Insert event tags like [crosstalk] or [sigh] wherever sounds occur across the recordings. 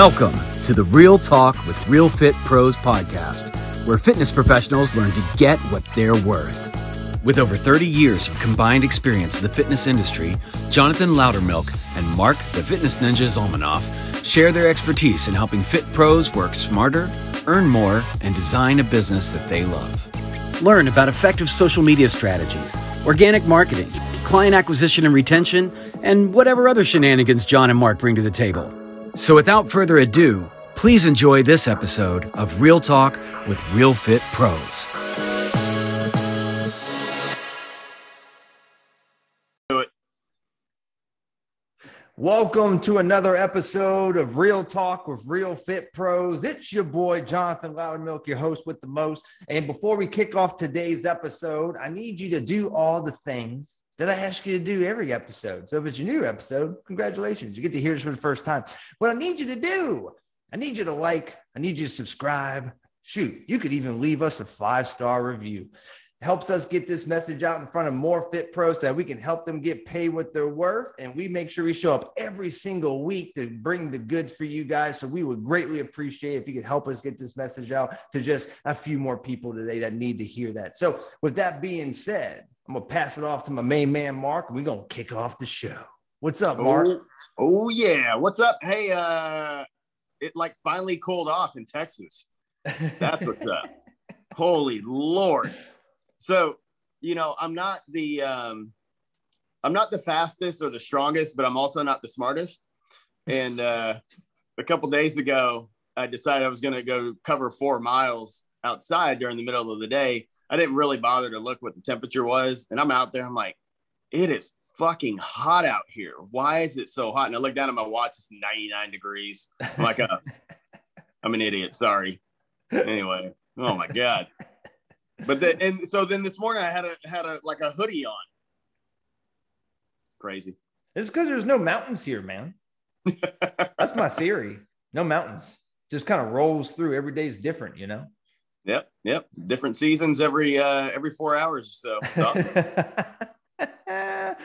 Welcome to the Real Talk with Real Fit Pros podcast, where fitness professionals learn to get what they're worth. With over 30 years of combined experience in the fitness industry, Jonathan Loudermilk and Mark the Fitness Ninja Zolmanoff share their expertise in helping fit pros work smarter, earn more, and design a business that they love. Learn about effective social media strategies, organic marketing, client acquisition and retention, and whatever other shenanigans John and Mark bring to the table. So without further ado, please enjoy this episode of Real Talk with Real Fit Pros. Welcome to another episode of Real Talk with Real Fit Pros. It's your boy, Jonathan Loudermilk, your host with the most. And before we kick off today's episode, I need you to do all the things that I ask you to do every episode. So if it's your new episode, congratulations. You get to hear this for the first time. What I need you to do, I need you to like, I need you to subscribe. Shoot, you could even leave us a five star review helps us get this message out in front of more fit pros so that we can help them get paid what they're worth. And we make sure we show up every single week to bring the goods for you guys. So we would greatly appreciate if you could help us get this message out to just a few more people today that need to hear that. So with that being said, I'm gonna pass it off to my main man Mark, we're gonna kick off the show. What's up, Mark? Oh, oh yeah. What's up? Hey, uh it like finally cooled off in Texas. That's what's up. [laughs] Holy Lord. So, you know, I'm not the um I'm not the fastest or the strongest, but I'm also not the smartest. And uh a couple days ago, I decided I was to go cover 4 miles outside during the middle of the day. I didn't really bother to look what the temperature was, and I'm out there I'm like it is fucking hot out here. Why is it so hot? And I look down at my watch, it's 99 degrees. I'm like, uh, [laughs] I'm an idiot. Sorry. Anyway, oh my God. But then, and so then this morning I had a had a like a hoodie on. Crazy. It's because there's no mountains here, man. [laughs] That's my theory. No mountains. Just kind of rolls through. Every day is different, you know. Yep, yep. Different seasons every uh every four hours or so. Awesome. [laughs]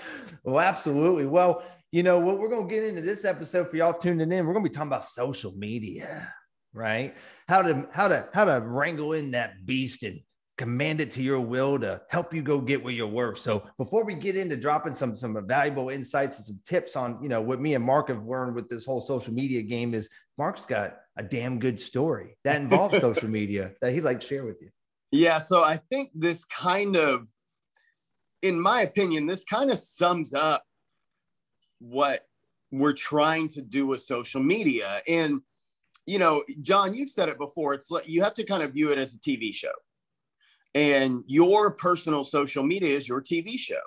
well, absolutely. Well, you know what we're gonna get into this episode for y'all tuning in. We're gonna be talking about social media, right? How to how to how to wrangle in that beast and command it to your will to help you go get what you're worth. So before we get into dropping some some valuable insights and some tips on, you know, what me and Mark have learned with this whole social media game is Mark's got a damn good story that [laughs] involves social media that he'd like to share with you. Yeah, so I think this kind of in my opinion, this kind of sums up what we're trying to do with social media. And you know, John, you've said it before. It's like you have to kind of view it as a TV show and your personal social media is your TV show.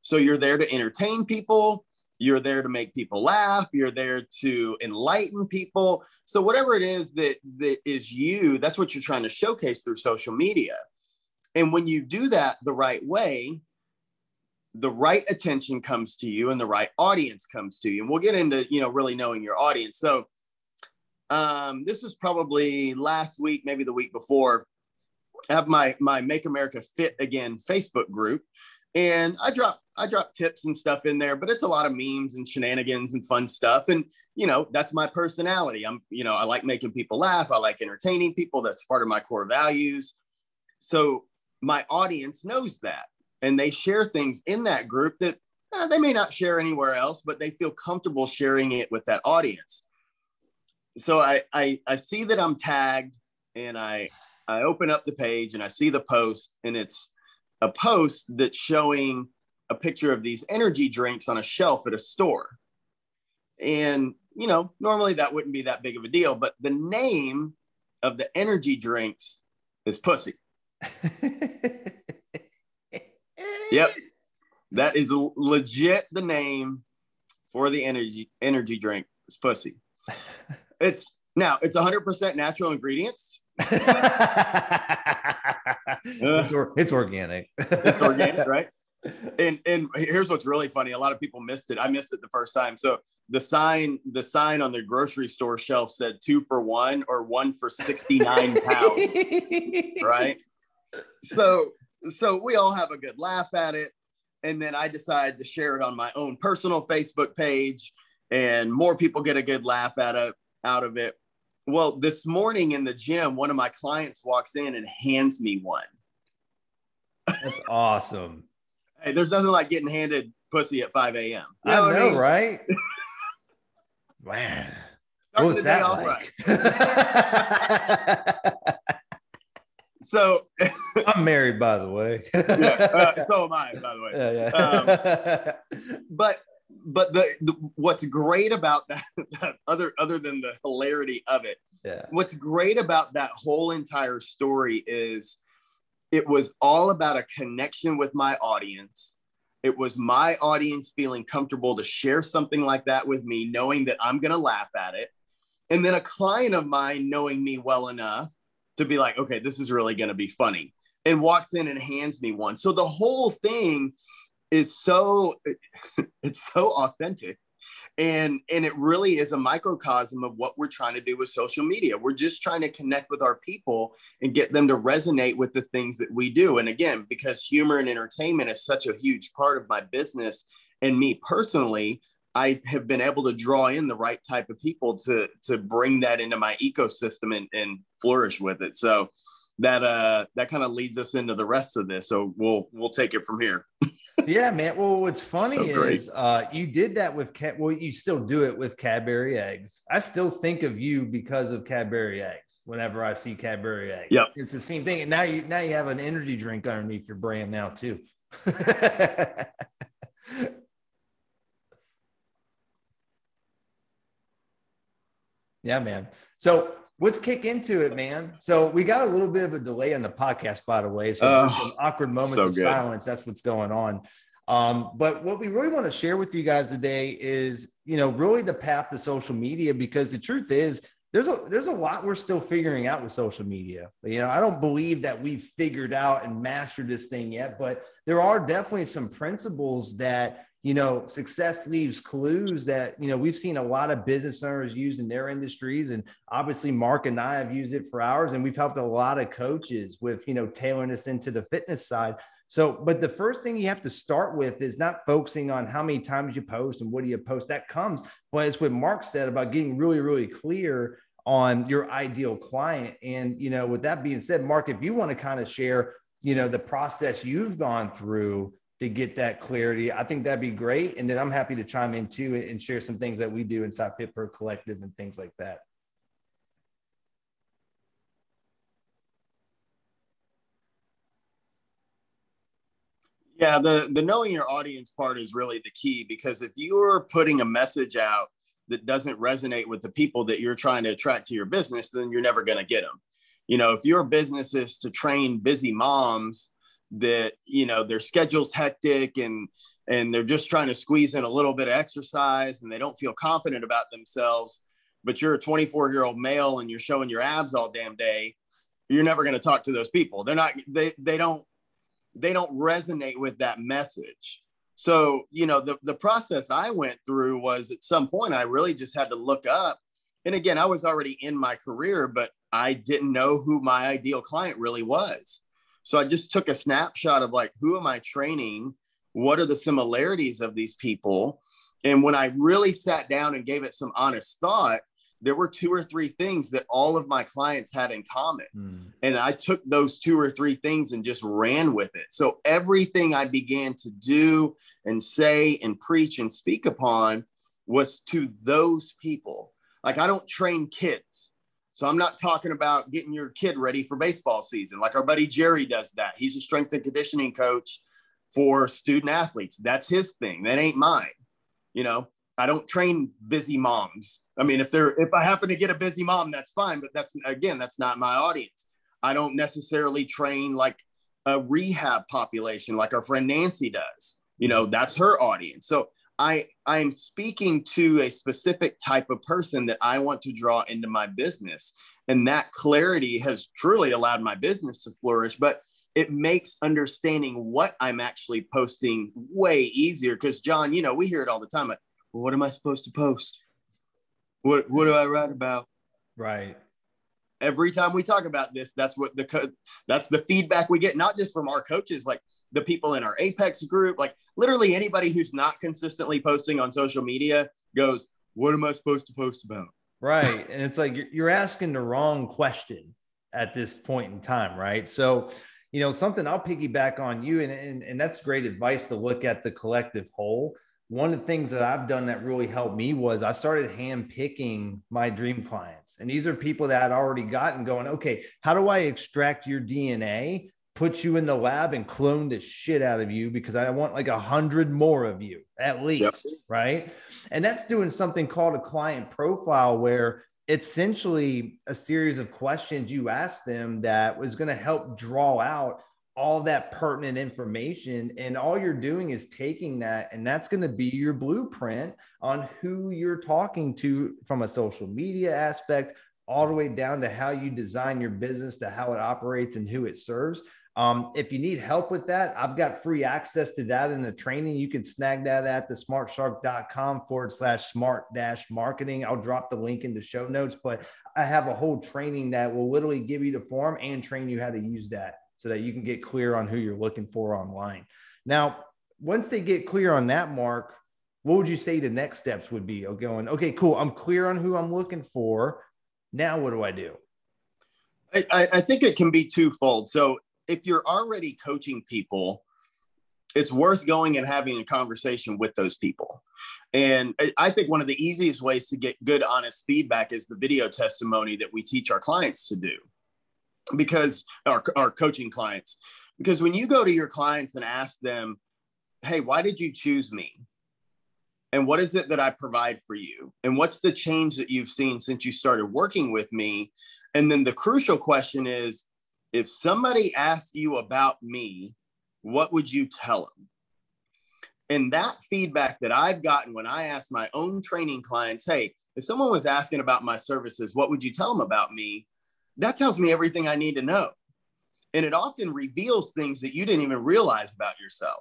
So you're there to entertain people, you're there to make people laugh, you're there to enlighten people. So whatever it is that that is you, that's what you're trying to showcase through social media. And when you do that the right way, the right attention comes to you and the right audience comes to you. And we'll get into, you know, really knowing your audience. So um, this was probably last week, maybe the week before I have my my Make America Fit Again Facebook group, and I drop I drop tips and stuff in there, but it's a lot of memes and shenanigans and fun stuff. And you know, that's my personality. I'm you know I like making people laugh. I like entertaining people. That's part of my core values. So my audience knows that, and they share things in that group that eh, they may not share anywhere else, but they feel comfortable sharing it with that audience. So I I, I see that I'm tagged, and I I open up the page and I see the post, and it's a post that's showing a picture of these energy drinks on a shelf at a store. And, you know, normally that wouldn't be that big of a deal, but the name of the energy drinks is Pussy. [laughs] yep. That is legit the name for the energy energy drink. It's Pussy. [laughs] It's now it's 100% natural ingredients [laughs] it's, or, it's organic. it's organic, right? And and here's what's really funny. A lot of people missed it. I missed it the first time. So the sign, the sign on the grocery store shelf said two for one or one for 69 [laughs] pounds. [laughs] right. So so we all have a good laugh at it. And then I decide to share it on my own personal Facebook page, and more people get a good laugh at it out of it. Well, this morning in the gym, one of my clients walks in and hands me one. That's awesome. Hey, there's nothing like getting handed pussy at 5 a.m. You know I know, I mean? right? [laughs] Man, what was that like? Right. [laughs] so [laughs] I'm married, by the way. yeah, uh, so am I, by the way. Yeah, yeah. Um, but but the, the, what's great about that, that, other other than the hilarity of it, yeah. What's great about that whole entire story is it was all about a connection with my audience. It was my audience feeling comfortable to share something like that with me, knowing that I'm going to laugh at it. And then a client of mine knowing me well enough to be like, okay, this is really going to be funny, and walks in and hands me one. So the whole thing is so, [laughs] it's so authentic and and it really is a microcosm of what we're trying to do with social media. We're just trying to connect with our people and get them to resonate with the things that we do. And again because humor and entertainment is such a huge part of my business and me personally i have been able to draw in the right type of people to to bring that into my ecosystem and, and flourish with it. So that uh that kind of leads us into the rest of this. So we'll we'll take it from here [laughs] yeah, man. Well, what's [laughs] funny so is uh, you did that with cat. Well, you still do it with Cadbury eggs. I still think of you because of Cadbury eggs. Whenever I see Cadbury eggs, yeah, it's the same thing. And now you now you have an energy drink underneath your brand now too. [laughs] yeah, man. So let's kick into it, man. So we got a little bit of a delay on the podcast, by the way. So oh, some awkward moments so of good. silence. That's what's going on. Um, but what we really want to share with you guys today is, you know, really the path to social media, because the truth is there's a there's a lot we're still figuring out with social media. You know, I don't believe that we've figured out and mastered this thing yet, but there are definitely some principles that you know, success leaves clues that, you know, we've seen a lot of business owners use in their industries. And obviously, Mark and I have used it for ours. And we've helped a lot of coaches with, you know, tailoring us into the fitness side. So, but the first thing you have to start with is not focusing on how many times you post and what do you post. That comes, but it's what Mark said about getting really, really clear on your ideal client. And, you know, with that being said, Mark, if you want to kind of share, you know, the process you've gone through to get that clarity. I think that'd be great. And then I'm happy to chime in too and share some things that we do inside FitPro Collective and things like that. Yeah, the the knowing your audience part is really the key because if you're putting a message out that doesn't resonate with the people that you're trying to attract to your business, then you're never going to get them. You know, if your business is to train busy moms, that you know their schedule's hectic and and they're just trying to squeeze in a little bit of exercise and they don't feel confident about themselves. But you're a 24 year old male and you're showing your abs all damn day you're never going to talk to those people. They're not they they don't they don't resonate with that message. So you know the, the process i went through was at some point i really just had to look up. And again i was already in my career but i didn't know who my ideal client really was so I just took a snapshot of like, who am I training? What are the similarities of these people? And when I really sat down and gave it some honest thought, there were two or three things that all of my clients had in common. Mm. And I took those two or three things and just ran with it. So everything I began to do and say and preach and speak upon was to those people. Like I don't train kids. So I'm not talking about getting your kid ready for baseball season. Like our buddy Jerry does that. He's a strength and conditioning coach for student athletes. That's his thing. That ain't mine. You know, I don't train busy moms. I mean, if they're if I happen to get a busy mom, that's fine. But that's again, that's not my audience. I don't necessarily train like a rehab population like our friend Nancy does. You know, that's her audience. So I I am speaking to a specific type of person that I want to draw into my business. And that clarity has truly allowed my business to flourish, but it makes understanding what I'm actually posting way easier. Because John, you know, we hear it all the time. Like, well, what am I supposed to post? What what do I write about? Right every time we talk about this that's what the that's the feedback we get not just from our coaches like the people in our apex group like literally anybody who's not consistently posting on social media goes what am i supposed to post about Right. And it's like you're asking the wrong question at this point in time, right? So, you know, something I'll piggyback on you, and, and, and that's great advice to look at the collective whole. One of the things that I've done that really helped me was I started hand picking my dream clients. And these are people that I'd already gotten going, okay, how do I extract your DNA put you in the lab and clone the shit out of you because I want like a hundred more of you at least, yep. right? And that's doing something called a client profile where it's essentially a series of questions you ask them that was going to help draw out all that pertinent information and all you're doing is taking that and that's going to be your blueprint on who you're talking to from a social media aspect all the way down to how you design your business to how it operates and who it serves um, if you need help with that, I've got free access to that in the training. You can snag that at the smartshark.com forward slash smart dash marketing. I'll drop the link in the show notes, but I have a whole training that will literally give you the form and train you how to use that so that you can get clear on who you're looking for online. Now, once they get clear on that, Mark, what would you say the next steps would be? Going, okay, cool. I'm clear on who I'm looking for. Now, what do I do? I, I think it can be twofold. So if you're already coaching people, it's worth going and having a conversation with those people. And I think one of the easiest ways to get good, honest feedback is the video testimony that we teach our clients to do because our, our coaching clients, because when you go to your clients and ask them, Hey, why did you choose me? And what is it that I provide for you? And what's the change that you've seen since you started working with me? And then the crucial question is, if somebody asked you about me, what would you tell them? And that feedback that I've gotten when I ask my own training clients, hey, if someone was asking about my services, what would you tell them about me? That tells me everything I need to know. And it often reveals things that you didn't even realize about yourself.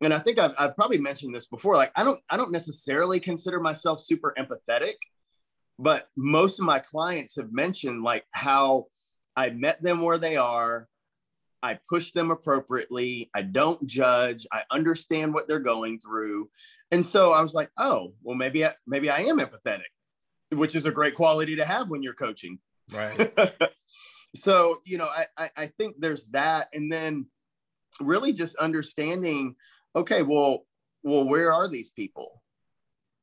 And I think I've, I've probably mentioned this before. Like I don't, I don't necessarily consider myself super empathetic, but most of my clients have mentioned like how I met them where they are. I push them appropriately. I don't judge. I understand what they're going through. And so I was like, oh, well, maybe I, maybe I am empathetic, which is a great quality to have when you're coaching. Right. [laughs] so, you know, I, I, I think there's that. And then really just understanding, okay, well, well, where are these people?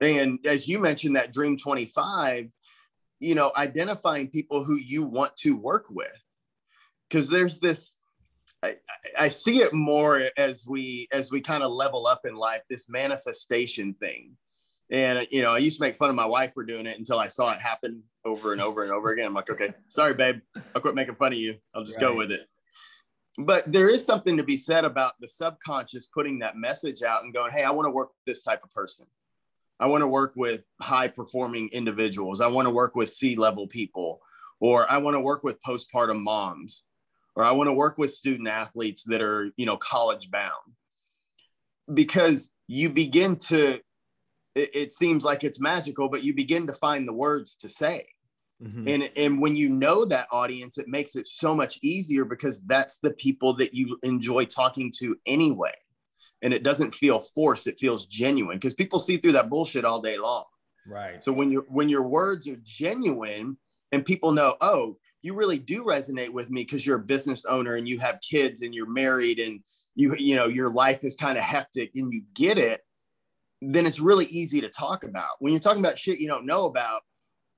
And as you mentioned, that Dream 25, you know identifying people who you want to work with because there's this I, I, see it more as we as we kind of level up in life this manifestation thing and you know i used to make fun of my wife for doing it until i saw it happen over and over and over again i'm like okay sorry babe i'll quit making fun of you i'll just right. go with it but there is something to be said about the subconscious putting that message out and going hey i want to work with this type of person I want to work with high performing individuals. I want to work with C level people, or I want to work with postpartum moms, or I want to work with student athletes that are, you know, college bound. Because you begin to, it, it seems like it's magical, but you begin to find the words to say. Mm-hmm. And, and when you know that audience, it makes it so much easier because that's the people that you enjoy talking to anyway. And it doesn't feel forced it feels genuine because people see through that bullshit all day long. Right. So when you when your words are genuine and people know oh you really do resonate with me because you're a business owner and you have kids and you're married and you you know your life is kind of hectic and you get it then it's really easy to talk about. When you're talking about shit you don't know about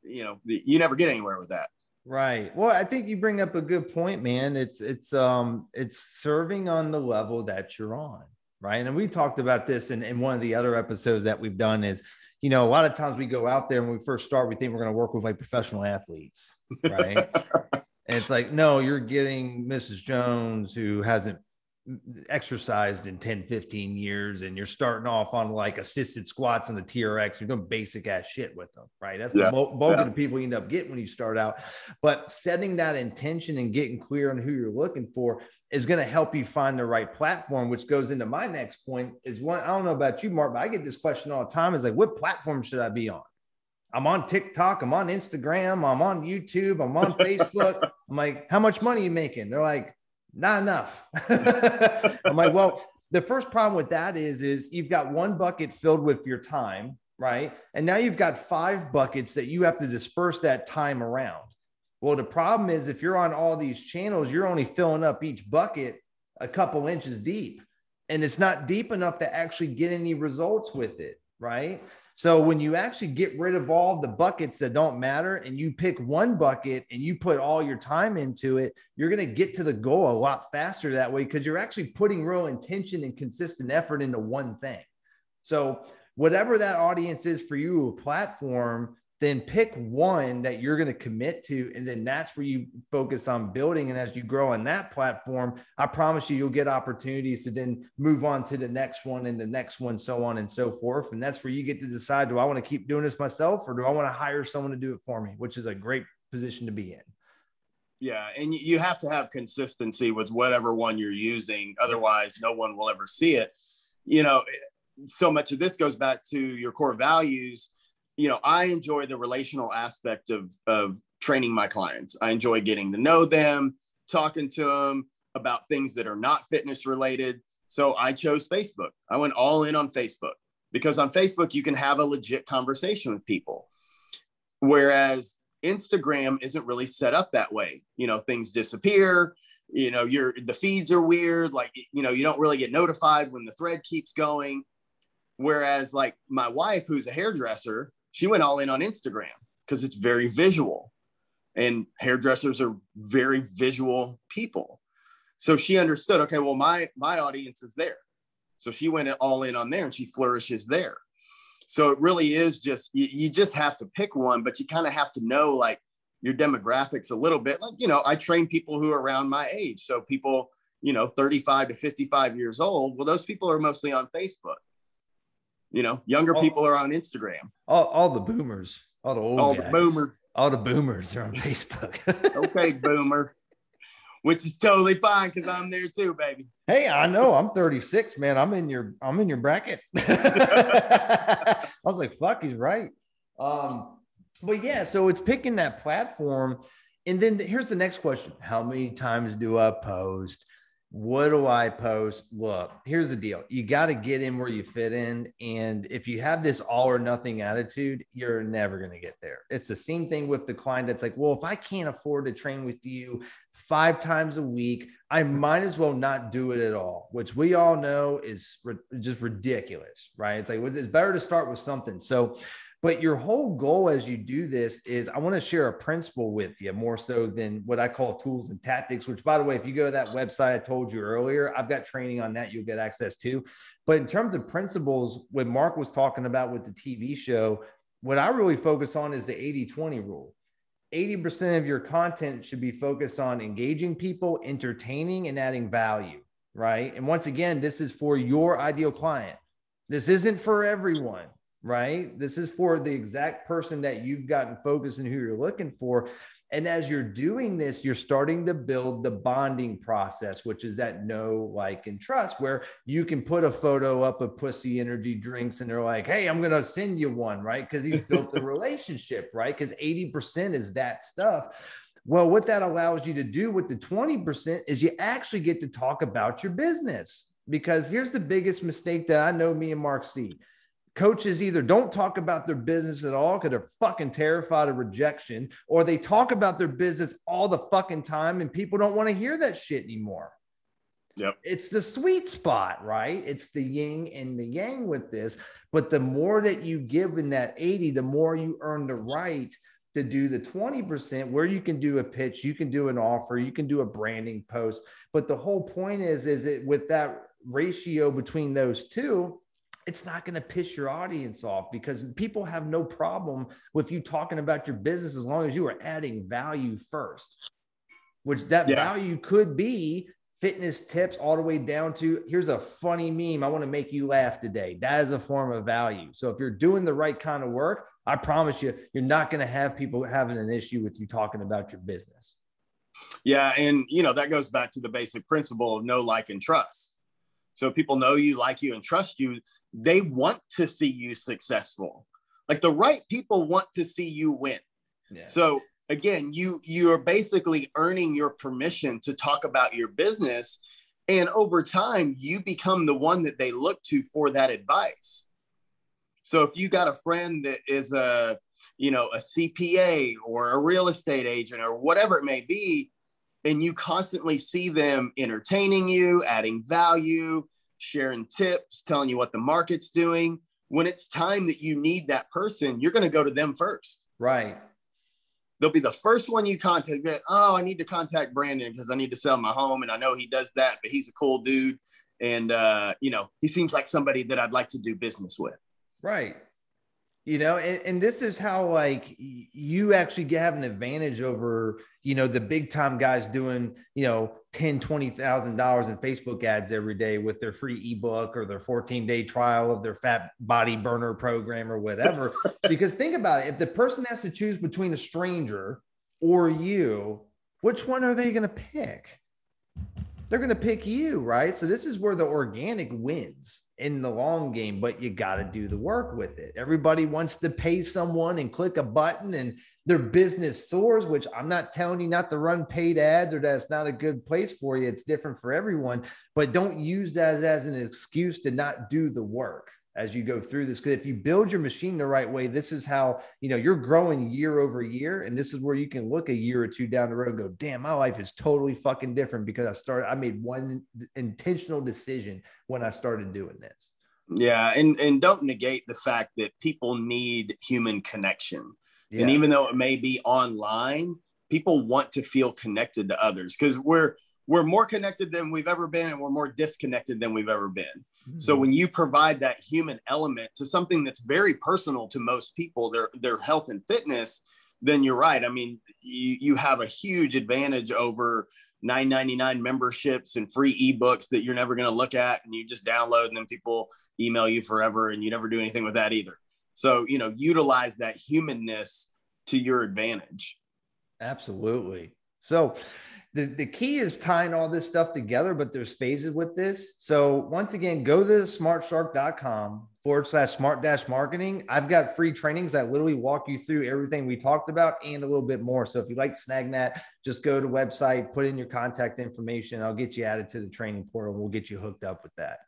you know you never get anywhere with that Right. Well, I think you bring up a good point, man. It's it's um it's serving on the level that you're on right? And we talked about this in, in one of the other episodes that we've done is, you know, a lot of times we go out there and when we first start, we think we're going to work with like professional athletes, right? [laughs] and it's like, no, you're getting Mrs. Jones who hasn't exercised in 10 15 years and you're starting off on like assisted squats on the trx you're doing basic ass shit with them right that's yeah. the bulk yeah. of the people you end up getting when you start out but setting that intention and getting clear on who you're looking for is going to help you find the right platform which goes into my next point is one i don't know about you mark but i get this question all the time is like what platform should i be on I'm on TikTok, I'm on Instagram, I'm on YouTube, I'm on Facebook. I'm like, how much money are you making? They're like, not enough. [laughs] I'm like, well, the first problem with that is, is you've got one bucket filled with your time, right? And now you've got five buckets that you have to disperse that time around. Well, the problem is if you're on all these channels, you're only filling up each bucket a couple inches deep, and it's not deep enough to actually get any results with it, right? So when you actually get rid of all the buckets that don't matter and you pick one bucket and you put all your time into it, you're going to get to the goal a lot faster that way because you're actually putting real intention and consistent effort into one thing. So whatever that audience is for you, a platform, then pick one that you're going to commit to and then that's where you focus on building. And as you grow on that platform i promise you you'll get opportunities to then move on to the next one and the next one so on and so forth. And that's where you get to decide do i want to keep doing this myself or do i want to hire someone to do it for me which is a great position to be in. Yeah and you have to have consistency with whatever one you're using otherwise no one will ever see it. You know so much of this goes back to your core values you know, I enjoy the relational aspect of of training my clients. I enjoy getting to know them, talking to them about things that are not fitness related. So I chose Facebook. I went all in on Facebook because on Facebook you can have a legit conversation with people. Whereas Instagram isn't really set up that way. You know, things disappear, you know, your the feeds are weird, like you know, you don't really get notified when the thread keeps going. Whereas like my wife who's a hairdresser, she went all in on Instagram because it's very visual and hairdressers are very visual people. So she understood, okay, well, my my audience is there. So she went all in on there and she flourishes there. So it really is just you, you just have to pick one, but you kind of have to know like your demographics a little bit. Like, you know, I train people who are around my age. So people, you know, 35 to 55 years old. Well, those people are mostly on Facebook. You know, younger all, people are on Instagram. All, all the boomers, all the old all guys, the boomers, all the boomers are on [laughs] Facebook. okay, [laughs] boomer, which is totally fine because I'm there too, baby. Hey, I know I'm 36, man. I'm in your I'm in your bracket. [laughs] I was like, fuck, he's right. Um, but yeah, so it's picking that platform. And then here's the next question: How many times do I post? What do I post? Look, here's the deal. You got to get in where you fit in. And if you have this all or nothing attitude, you're never going to get there. It's the same thing with the client that's like, well, if I can't afford to train with you five times a week, I might as well not do it at all, which we all know is re- just ridiculous, right? It's like, it's better to start with something. So, but your whole goal as you do this is I want to share a principle with you more so than what I call tools and tactics, which, by the way, if you go to that website I told you earlier, I've got training on that you'll get access to. But in terms of principles, what Mark was talking about with the TV show, what I really focus on is the 80 20 rule. 80% of your content should be focused on engaging people, entertaining, and adding value, right? And once again, this is for your ideal client. This isn't for everyone right? This is for the exact person that you've gotten focused and who you're looking for. And as you're doing this, you're starting to build the bonding process, which is that know, like, and trust, where you can put a photo up of pussy energy drinks and they're like, hey, I'm going to send you one, right? Because he's built the [laughs] relationship, right? Because 80% is that stuff. Well, what that allows you to do with the 20% is you actually get to talk about your business. Because here's the biggest mistake that I know me and Mark see coaches either don't talk about their business at all because they're fucking terrified of rejection, or they talk about their business all the fucking time and people don't want to hear that shit anymore. Yep. It's the sweet spot, right? It's the yin and the yang with this. But the more that you give in that 80, the more you earn the right to do the 20% where you can do a pitch, you can do an offer, you can do a branding post. But the whole point is, is it with that ratio between those two, it's not going to piss your audience off because people have no problem with you talking about your business as long as you are adding value first, which that yeah. value could be fitness tips all the way down to here's a funny meme. I want to make you laugh today. That is a form of value. So if you're doing the right kind of work, I promise you, you're not going to have people having an issue with you talking about your business. Yeah. And, you know, that goes back to the basic principle of no like, and trust. So people know you, like you, and trust you they want to see you successful. Like the right people want to see you win. Yeah. So again, you you are basically earning your permission to talk about your business and over time you become the one that they look to for that advice. So if you got a friend that is a, you know, a CPA or a real estate agent or whatever it may be, and you constantly see them entertaining you, adding value, sharing tips, telling you what the market's doing, when it's time that you need that person, you're going to go to them first. Right. They'll be the first one you contact. Oh, I need to contact Brandon because I need to sell my home, and I know he does that, but he's a cool dude, and uh, you know he seems like somebody that I'd like to do business with. Right you know and, and this is how like you actually have an advantage over you know the big time guys doing you know 10 20000 dollars in facebook ads every day with their free ebook or their 14 day trial of their fat body burner program or whatever. [laughs] Because think about it if the person has to choose between a stranger or you which one are they going to pick they're going to pick you right so this is where the organic wins in the long game, but you got to do the work with it. Everybody wants to pay someone and click a button and their business soars, which I'm not telling you not to run paid ads or that's not a good place for you. It's different for everyone, but don't use that as, as an excuse to not do the work as you go through this because if you build your machine the right way this is how you know you're growing year over year and this is where you can look a year or two down the road and go damn my life is totally fucking different because i started i made one intentional decision when i started doing this yeah and and don't negate the fact that people need human connection yeah. and even though it may be online people want to feel connected to others because we're we're more connected than we've ever been and we're more disconnected than we've ever been. Mm-hmm. so when you provide that human element to something that's very personal to most people their their health and fitness then you're right. I mean you, you have a huge advantage over 999 memberships and free ebooks that you're never going to look at and you just download and then people email you forever and you never do anything with that either. So you know utilize that humanness to your advantage. Absolutely. So the, the key is tying all this stuff together, but there's phases with this. So once again, go to smartshark.com forward slash smart dash marketing. I've got free trainings that literally walk you through everything we talked about and a little bit more. So if you like snag that, just go to website, put in your contact information. I'll get you added to the training portal. We'll get you hooked up with that.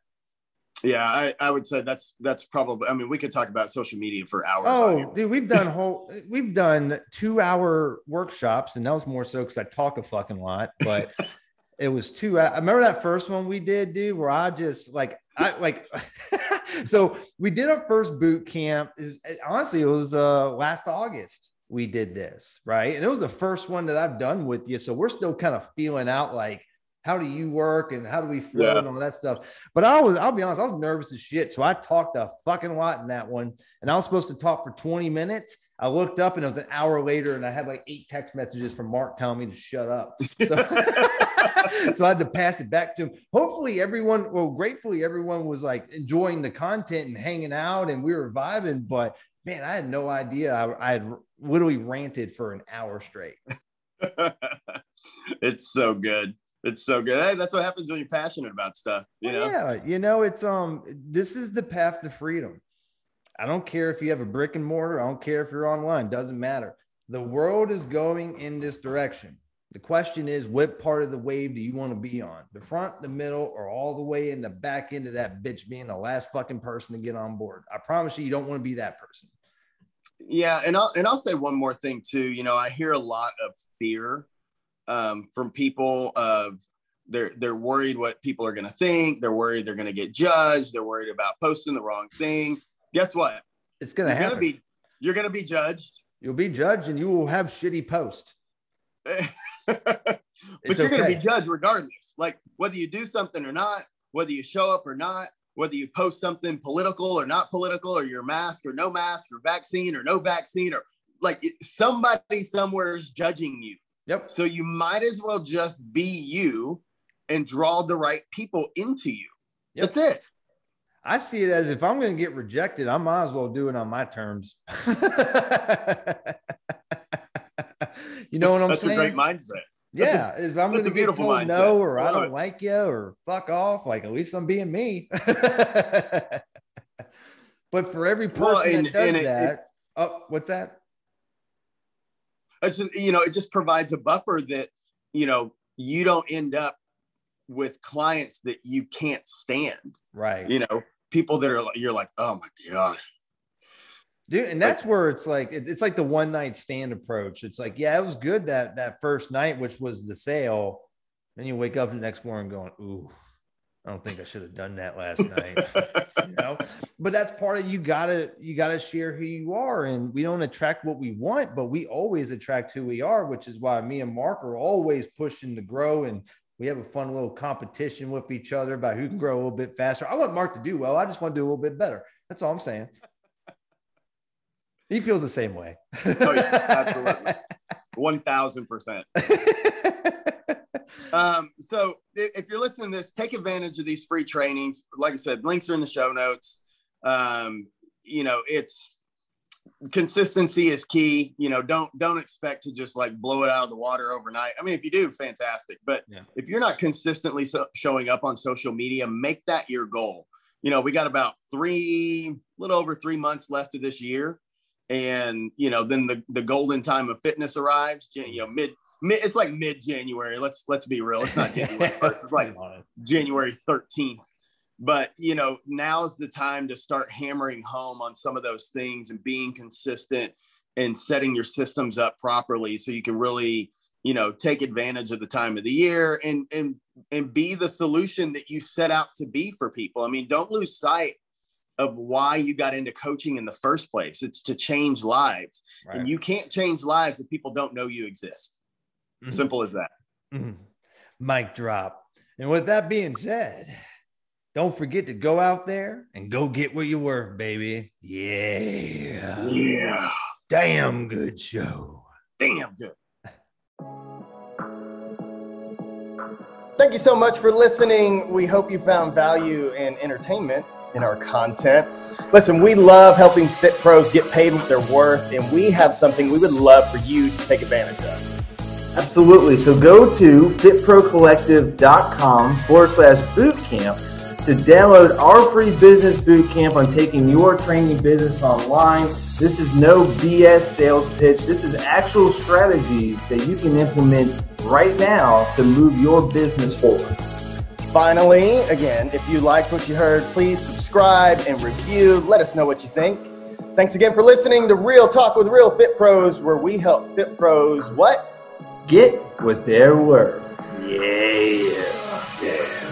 Yeah, I, I would say that's that's probably. I mean, we could talk about social media for hours. Oh, dude, we've done whole we've done two hour workshops, and that was more so because I talk a fucking lot. But it was two. I remember that first one we did, dude, where I just like I like. [laughs] so we did our first boot camp. It was, honestly, it was uh last August we did this, right? And it was the first one that I've done with you. So we're still kind of feeling out like how do you work and how do we feel yeah. and all that stuff. But I was, I'll be honest, I was nervous as shit. So I talked a fucking lot in that one. And I was supposed to talk for 20 minutes. I looked up and it was an hour later and I had like eight text messages from Mark telling me to shut up. So, [laughs] so I had to pass it back to him. Hopefully everyone, well, gratefully everyone was like enjoying the content and hanging out and we were vibing. But man, I had no idea. I, I had literally ranted for an hour straight. [laughs] it's so good it's so good. Hey, that's what happens when you're passionate about stuff. You well, know? Yeah, you know, it's um, this is the path to freedom. I don't care if you have a brick and mortar. I don't care if you're online. Doesn't matter. The world is going in this direction. The question is, what part of the wave do you want to be on? The front, the middle, or all the way in the back end of that bitch being the last fucking person to get on board? I promise you, you don't want to be that person. Yeah, and I'll and I'll say one more thing too. You know, I hear a lot of fear um, from people of they're they're worried what people are going to think. They're worried they're going to get judged. They're worried about posting the wrong thing. Guess what? It's going to happen. Be, you're going to be judged. You'll be judged, and you will have shitty posts. [laughs] but it's you're okay. going to be judged regardless. Like whether you do something or not, whether you show up or not, whether you post something political or not political, or your mask or no mask, or vaccine or no vaccine, or like somebody somewhere is judging you. Yep. So you might as well just be you and draw the right people into you. Yep. That's it. I see it as if I'm going to get rejected, I might as well do it on my terms. [laughs] you know what I'm That's saying? That's a great mindset. Yeah, if I'm going to get told mindset. no or I don't like you or fuck off, like at least I'm being me. [laughs] but for every person well, and, that does that, it, oh, what's that? It's just, you know it just provides a buffer that you know you don't end up with clients that you can't stand right you know people that are you're like oh my god Dude, and that's where it's like it's like the one night stand approach. It's like, yeah, it was good that that first night, which was the sale. Then you wake up the next morning going, ooh, I don't think I should have done that last night. you [laughs] know, but that's part of you gotta you gotta share who you are, and we don't attract what we want, but we always attract who we are, which is why me and Mark are always pushing to grow, and we have a fun little competition with each other about who can grow a little bit faster. I want Mark to do well. I just want to do a little bit better. That's all I'm saying. He feels the same way. oh yeah, absolutely, [laughs] one thousand percent. [laughs] Um, so if you're listening to this, take advantage of these free trainings. Like I said, links are in the show notes. Um, you know, it's consistency is key. You know, don't don't expect to just like blow it out of the water overnight. I mean, if you do, fantastic. But yeah. if you're not consistently so showing up on social media, make that your goal. You know, we got about three, a little over three months left of this year and you know then the the golden time of fitness arrives you know mid it's like mid January. Let's let's be real. It's not [laughs] January first. It's like January thirteenth. But you know, now's the time to start hammering home on some of those things and being consistent and setting your systems up properly so you can really you know take advantage of the time of the year and and and be the solution that you set out to be for people. I mean, don't lose sight of why you got into coaching in the first place. It's to change lives. Right. And you can't change lives if people don't know you exist. Mm-hmm. Simple as that. Mm-hmm. Mic drop. And with that being said, don't forget to go out there and go get what you're worth, baby. Yeah. Yeah. Damn good show. Damn good. Thank you so much for listening. We hope you found value and entertainment in our content. Listen, we love helping fit pros get paid what they're worth, and we have something we would love for you to take advantage of. Absolutely. So go to fitprocollective.com forward slash bootcamp to download our free business bootcamp on taking your training business online. This is no BS sales pitch. This is actual strategies that you can implement right now to move your business forward. Finally, again, if you liked what you heard, please subscribe and review. Let us know what you think. Thanks again for listening to Real Talk with Real Fit Pros, where we help fit pros what? get what they're worth. Yeah. yeah.